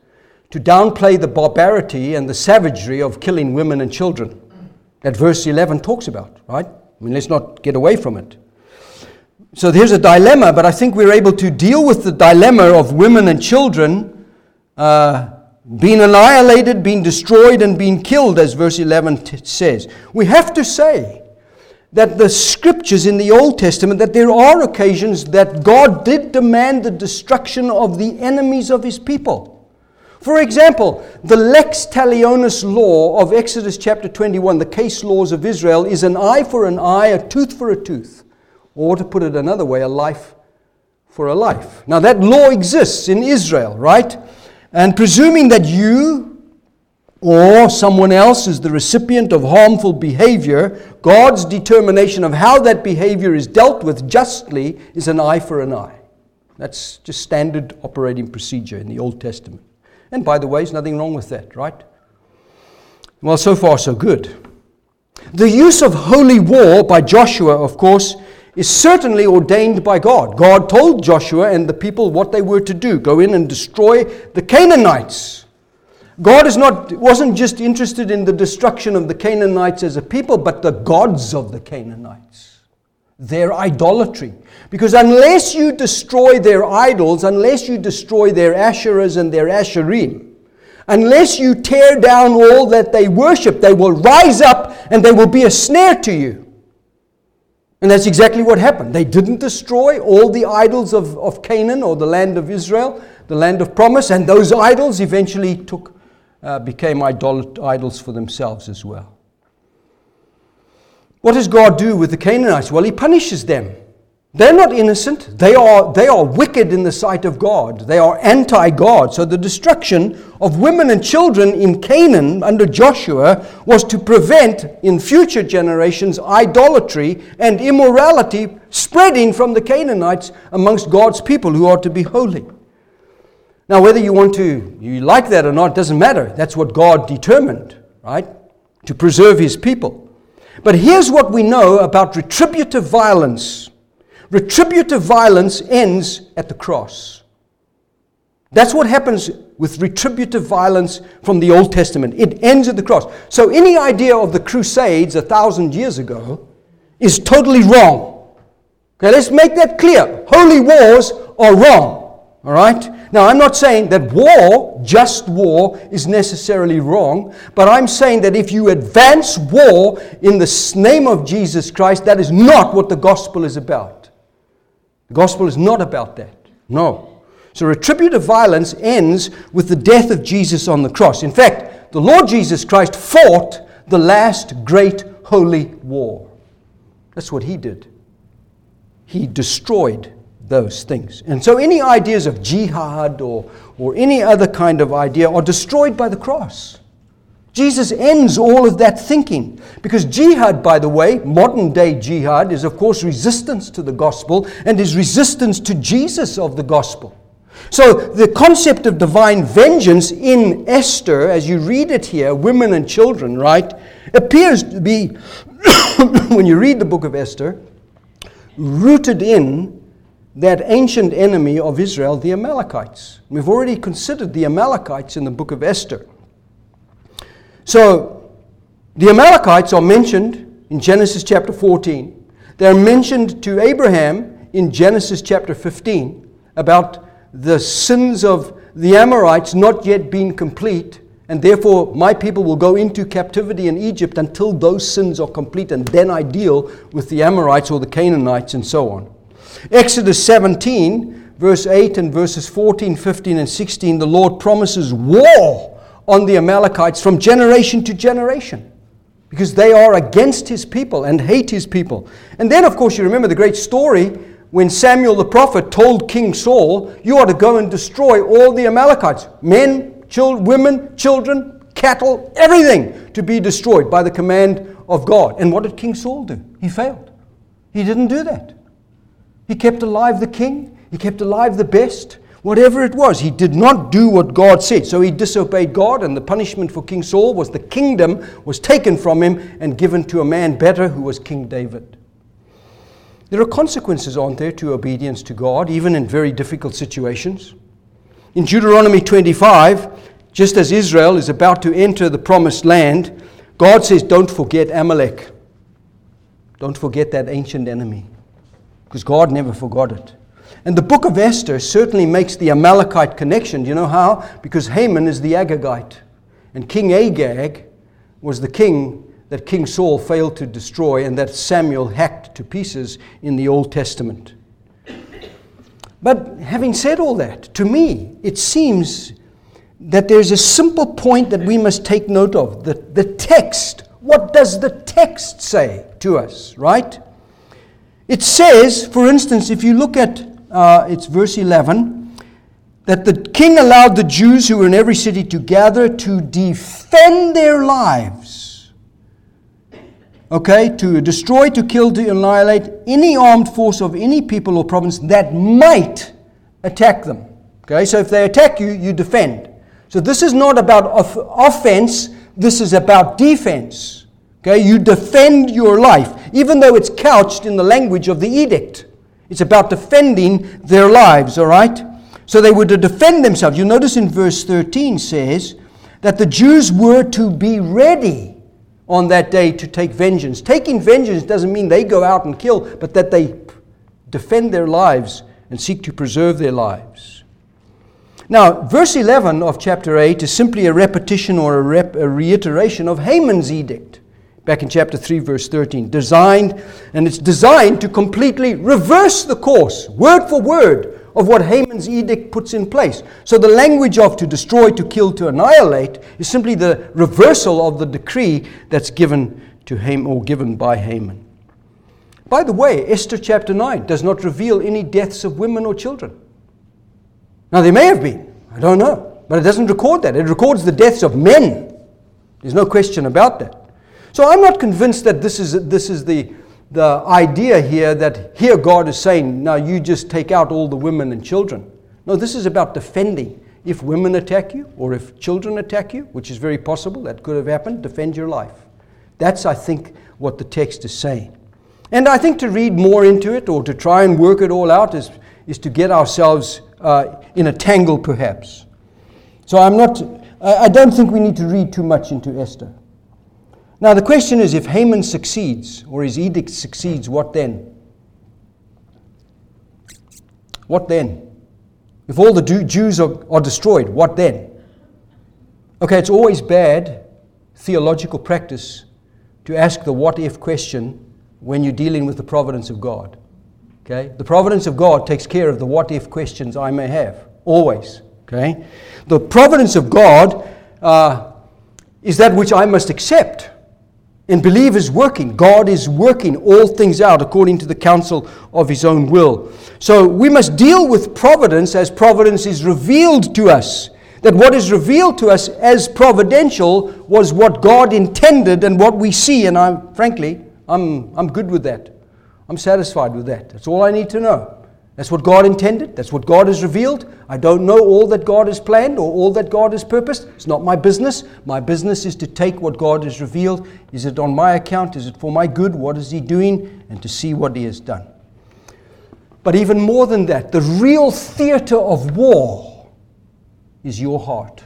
S1: to downplay the barbarity and the savagery of killing women and children that verse 11 talks about, right? I mean, let's not get away from it. So there's a dilemma, but I think we're able to deal with the dilemma of women and children uh, being annihilated, being destroyed, and being killed, as verse 11 t- says. We have to say that the scriptures in the Old Testament, that there are occasions that God did demand the destruction of the enemies of his people. For example, the lex talionis law of Exodus chapter 21, the case laws of Israel, is an eye for an eye, a tooth for a tooth. Or to put it another way, a life for a life. Now, that law exists in Israel, right? And presuming that you, or someone else is the recipient of harmful behavior, God's determination of how that behavior is dealt with justly is an eye for an eye. That's just standard operating procedure in the Old Testament. And by the way, there's nothing wrong with that, right? Well, so far, so good. The use of holy war by Joshua, of course, is certainly ordained by God. God told Joshua and the people what they were to do go in and destroy the Canaanites God is not, wasn't just interested in the destruction of the Canaanites as a people, but the gods of the Canaanites, their idolatry. Because unless you destroy their idols, unless you destroy their Asherahs and their Asherim, unless you tear down all that they worship, they will rise up and they will be a snare to you. And that's exactly what happened. They didn't destroy all the idols of, of Canaan or the land of Israel, the land of promise, and those idols eventually took uh, became idol- idols for themselves as well. What does God do with the Canaanites? Well, He punishes them. They're not innocent. They are, they are wicked in the sight of God. They are anti God. So the destruction of women and children in Canaan under Joshua was to prevent in future generations idolatry and immorality spreading from the Canaanites amongst God's people who are to be holy. Now, whether you want to, you like that or not, doesn't matter. That's what God determined, right? To preserve his people. But here's what we know about retributive violence Retributive violence ends at the cross. That's what happens with retributive violence from the Old Testament. It ends at the cross. So any idea of the Crusades a thousand years ago is totally wrong. Okay, let's make that clear. Holy wars are wrong. All right? Now, I'm not saying that war, just war, is necessarily wrong, but I'm saying that if you advance war in the name of Jesus Christ, that is not what the gospel is about. The gospel is not about that. No. So retributive violence ends with the death of Jesus on the cross. In fact, the Lord Jesus Christ fought the last great holy war. That's what he did. He destroyed those things. And so any ideas of jihad or, or any other kind of idea are destroyed by the cross. Jesus ends all of that thinking. Because jihad, by the way, modern day jihad, is of course resistance to the gospel and is resistance to Jesus of the gospel. So the concept of divine vengeance in Esther, as you read it here, women and children, right, appears to be, when you read the book of Esther, rooted in that ancient enemy of Israel, the Amalekites. We've already considered the Amalekites in the book of Esther. So the Amalekites are mentioned in Genesis chapter 14. They're mentioned to Abraham in Genesis chapter 15 about the sins of the Amorites not yet being complete, and therefore my people will go into captivity in Egypt until those sins are complete, and then I deal with the Amorites or the Canaanites and so on. Exodus 17, verse 8 and verses 14, 15, and 16, the Lord promises war on the Amalekites from generation to generation because they are against his people and hate his people. And then, of course, you remember the great story when Samuel the prophet told King Saul, You are to go and destroy all the Amalekites men, children, women, children, cattle, everything to be destroyed by the command of God. And what did King Saul do? He failed. He didn't do that. He kept alive the king, he kept alive the best, Whatever it was, he did not do what God said. So he disobeyed God, and the punishment for King Saul was the kingdom was taken from him and given to a man better who was King David. There are consequences, aren't there, to obedience to God, even in very difficult situations. In Deuteronomy 25, just as Israel is about to enter the promised land, God says, Don't forget Amalek. Don't forget that ancient enemy. Because God never forgot it. And the book of Esther certainly makes the Amalekite connection. Do you know how? Because Haman is the Agagite. And King Agag was the king that King Saul failed to destroy and that Samuel hacked to pieces in the Old Testament. But having said all that, to me, it seems that there's a simple point that we must take note of the, the text. What does the text say to us, right? It says, for instance, if you look at uh, it's verse 11, that the king allowed the Jews who were in every city to gather to defend their lives. Okay, to destroy, to kill, to annihilate any armed force of any people or province that might attack them. Okay, so if they attack you, you defend. So this is not about off- offense, this is about defense. Okay, you defend your life, even though it's couched in the language of the edict. It's about defending their lives, all right? So they were to defend themselves. You notice in verse 13 says that the Jews were to be ready on that day to take vengeance. Taking vengeance doesn't mean they go out and kill, but that they defend their lives and seek to preserve their lives. Now, verse 11 of chapter 8 is simply a repetition or a, rep, a reiteration of Haman's edict back in chapter 3, verse 13. Designed, and it's designed to completely reverse the course, word for word, of what Haman's edict puts in place. So the language of to destroy, to kill, to annihilate is simply the reversal of the decree that's given to Haman or given by Haman. By the way, Esther chapter 9 does not reveal any deaths of women or children. Now, there may have been, I don't know, but it doesn't record that. It records the deaths of men. There's no question about that. So I'm not convinced that this is, this is the, the idea here that here God is saying, now you just take out all the women and children. No, this is about defending. If women attack you or if children attack you, which is very possible, that could have happened, defend your life. That's, I think, what the text is saying. And I think to read more into it or to try and work it all out is, is to get ourselves uh, in a tangle, perhaps. So I'm not, I don't think we need to read too much into Esther. Now, the question is if Haman succeeds or his edict succeeds, what then? What then? If all the Jews are, are destroyed, what then? Okay, it's always bad theological practice to ask the what if question when you're dealing with the providence of God. Okay? The providence of God takes care of the what if questions I may have, always. Okay? The providence of God uh, is that which I must accept and believe is working. God is working all things out according to the counsel of His own will. So we must deal with providence as providence is revealed to us. That what is revealed to us as providential was what God intended and what we see. And I'm, frankly, I'm, I'm good with that. I'm satisfied with that. That's all I need to know. That's what God intended. That's what God has revealed. I don't know all that God has planned or all that God has purposed. It's not my business. My business is to take what God has revealed. Is it on my account? Is it for my good? What is He doing? And to see what He has done. But even more than that, the real theater of war is your heart.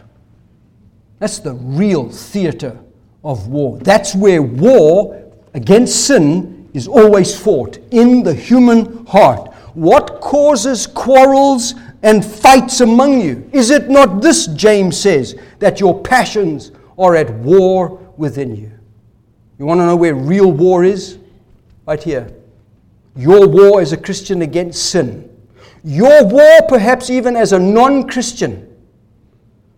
S1: That's the real theater of war. That's where war against sin is always fought in the human heart. What causes quarrels and fights among you? Is it not this, James says, that your passions are at war within you? You want to know where real war is? Right here. Your war as a Christian against sin. Your war, perhaps even as a non Christian,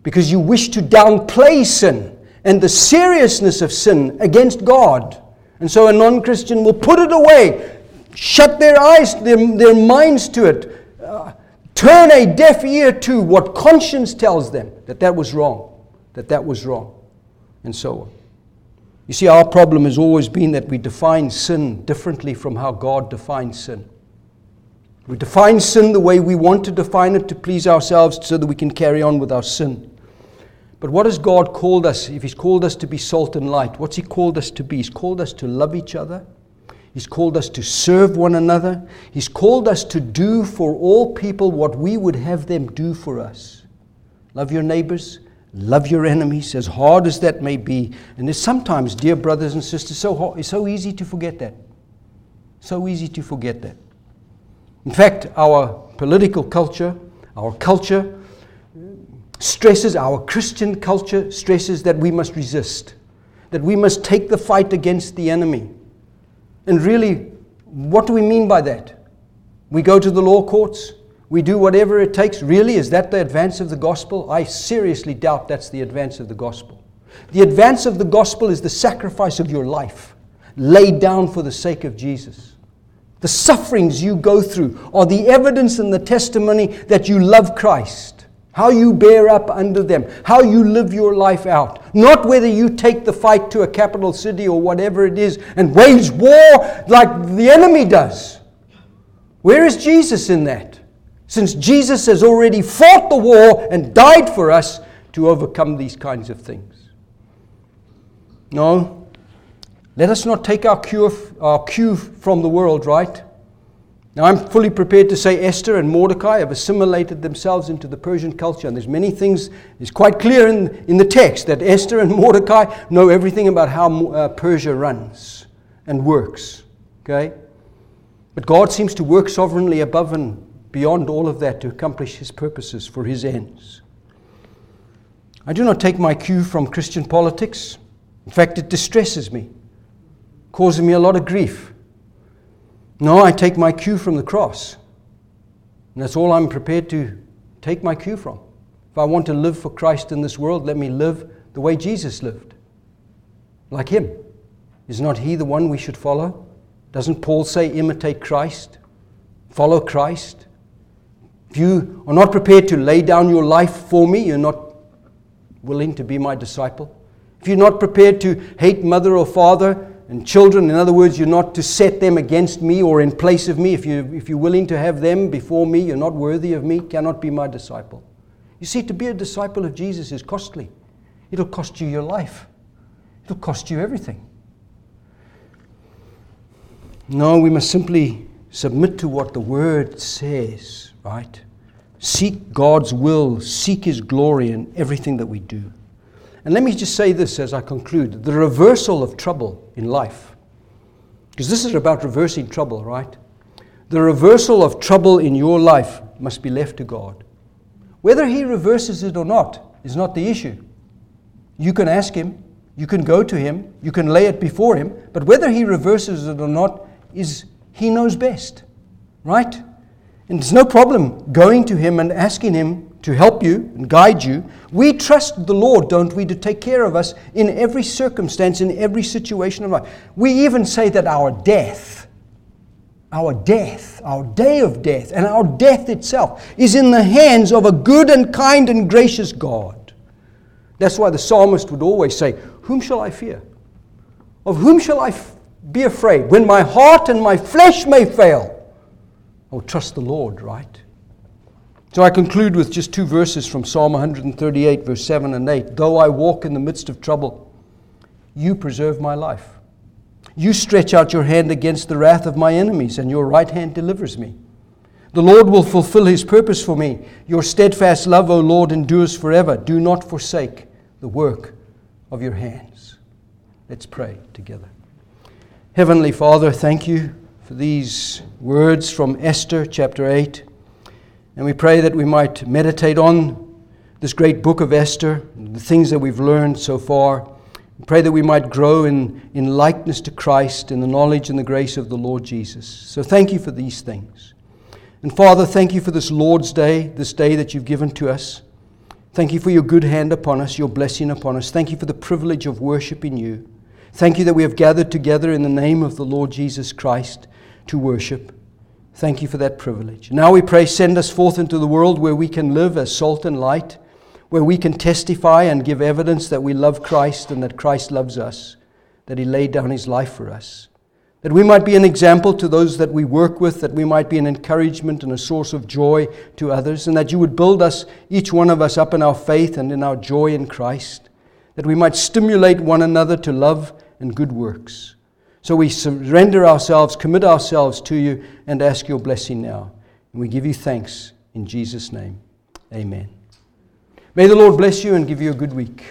S1: because you wish to downplay sin and the seriousness of sin against God. And so a non Christian will put it away, shut their eyes, their, their minds to it, uh, turn a deaf ear to what conscience tells them that that was wrong, that that was wrong, and so on. You see, our problem has always been that we define sin differently from how God defines sin. We define sin the way we want to define it to please ourselves so that we can carry on with our sin. But what has God called us? If He's called us to be salt and light, what's He called us to be? He's called us to love each other. He's called us to serve one another. He's called us to do for all people what we would have them do for us. Love your neighbors, love your enemies, as hard as that may be. And it's sometimes, dear brothers and sisters, so hard, it's so easy to forget that. So easy to forget that. In fact, our political culture, our culture, stresses, our Christian culture stresses that we must resist, that we must take the fight against the enemy. And really, what do we mean by that? We go to the law courts, we do whatever it takes. Really, is that the advance of the gospel? I seriously doubt that's the advance of the gospel. The advance of the gospel is the sacrifice of your life laid down for the sake of Jesus. The sufferings you go through are the evidence and the testimony that you love Christ how you bear up under them, how you live your life out. Not whether you take the fight to a capital city or whatever it is and wage war like the enemy does. Where is Jesus in that? Since Jesus has already fought the war and died for us to overcome these kinds of things. No, let us not take our cue, our cue from the world, right? Now, I'm fully prepared to say Esther and Mordecai have assimilated themselves into the Persian culture, and there's many things, it's quite clear in, in the text that Esther and Mordecai know everything about how uh, Persia runs and works. Okay? But God seems to work sovereignly above and beyond all of that to accomplish his purposes for his ends. I do not take my cue from Christian politics. In fact, it distresses me, causing me a lot of grief. No, I take my cue from the cross. And that's all I'm prepared to take my cue from. If I want to live for Christ in this world, let me live the way Jesus lived. Like him. Is not he the one we should follow? Doesn't Paul say, imitate Christ? Follow Christ? If you are not prepared to lay down your life for me, you're not willing to be my disciple. If you're not prepared to hate mother or father and children, in other words, you're not to set them against me or in place of me, if, you, if you're willing to have them before me, you're not worthy of me, cannot be my disciple. You see, to be a disciple of Jesus is costly. It'll cost you your life, it'll cost you everything. No, we must simply submit to what the Word says, right? Seek God's will, seek His glory in everything that we do. And let me just say this as I conclude the reversal of trouble in life, because this is about reversing trouble, right? The reversal of trouble in your life must be left to God. Whether He reverses it or not is not the issue. You can ask Him, you can go to Him, you can lay it before Him, but whether He reverses it or not is He knows best, right? And it's no problem going to Him and asking Him to help you and guide you. We trust the Lord, don't we, to take care of us in every circumstance, in every situation of life. We even say that our death, our death, our day of death, and our death itself is in the hands of a good and kind and gracious God. That's why the psalmist would always say, Whom shall I fear? Of whom shall I f- be afraid? When my heart and my flesh may fail, I will trust the Lord, right? So I conclude with just two verses from Psalm 138, verse 7 and 8. Though I walk in the midst of trouble, you preserve my life. You stretch out your hand against the wrath of my enemies, and your right hand delivers me. The Lord will fulfill his purpose for me. Your steadfast love, O Lord, endures forever. Do not forsake the work of your hands. Let's pray together. Heavenly Father, thank you for these words from Esther chapter 8. And we pray that we might meditate on this great book of Esther, the things that we've learned so far. We pray that we might grow in, in likeness to Christ, in the knowledge and the grace of the Lord Jesus. So thank you for these things. And Father, thank you for this Lord's Day, this day that you've given to us. Thank you for your good hand upon us, your blessing upon us. Thank you for the privilege of worshiping you. Thank you that we have gathered together in the name of the Lord Jesus Christ to worship. Thank you for that privilege. Now we pray, send us forth into the world where we can live as salt and light, where we can testify and give evidence that we love Christ and that Christ loves us, that He laid down His life for us. That we might be an example to those that we work with, that we might be an encouragement and a source of joy to others, and that you would build us, each one of us, up in our faith and in our joy in Christ, that we might stimulate one another to love and good works. So we surrender ourselves, commit ourselves to you, and ask your blessing now. And we give you thanks in Jesus' name. Amen. May the Lord bless you and give you a good week.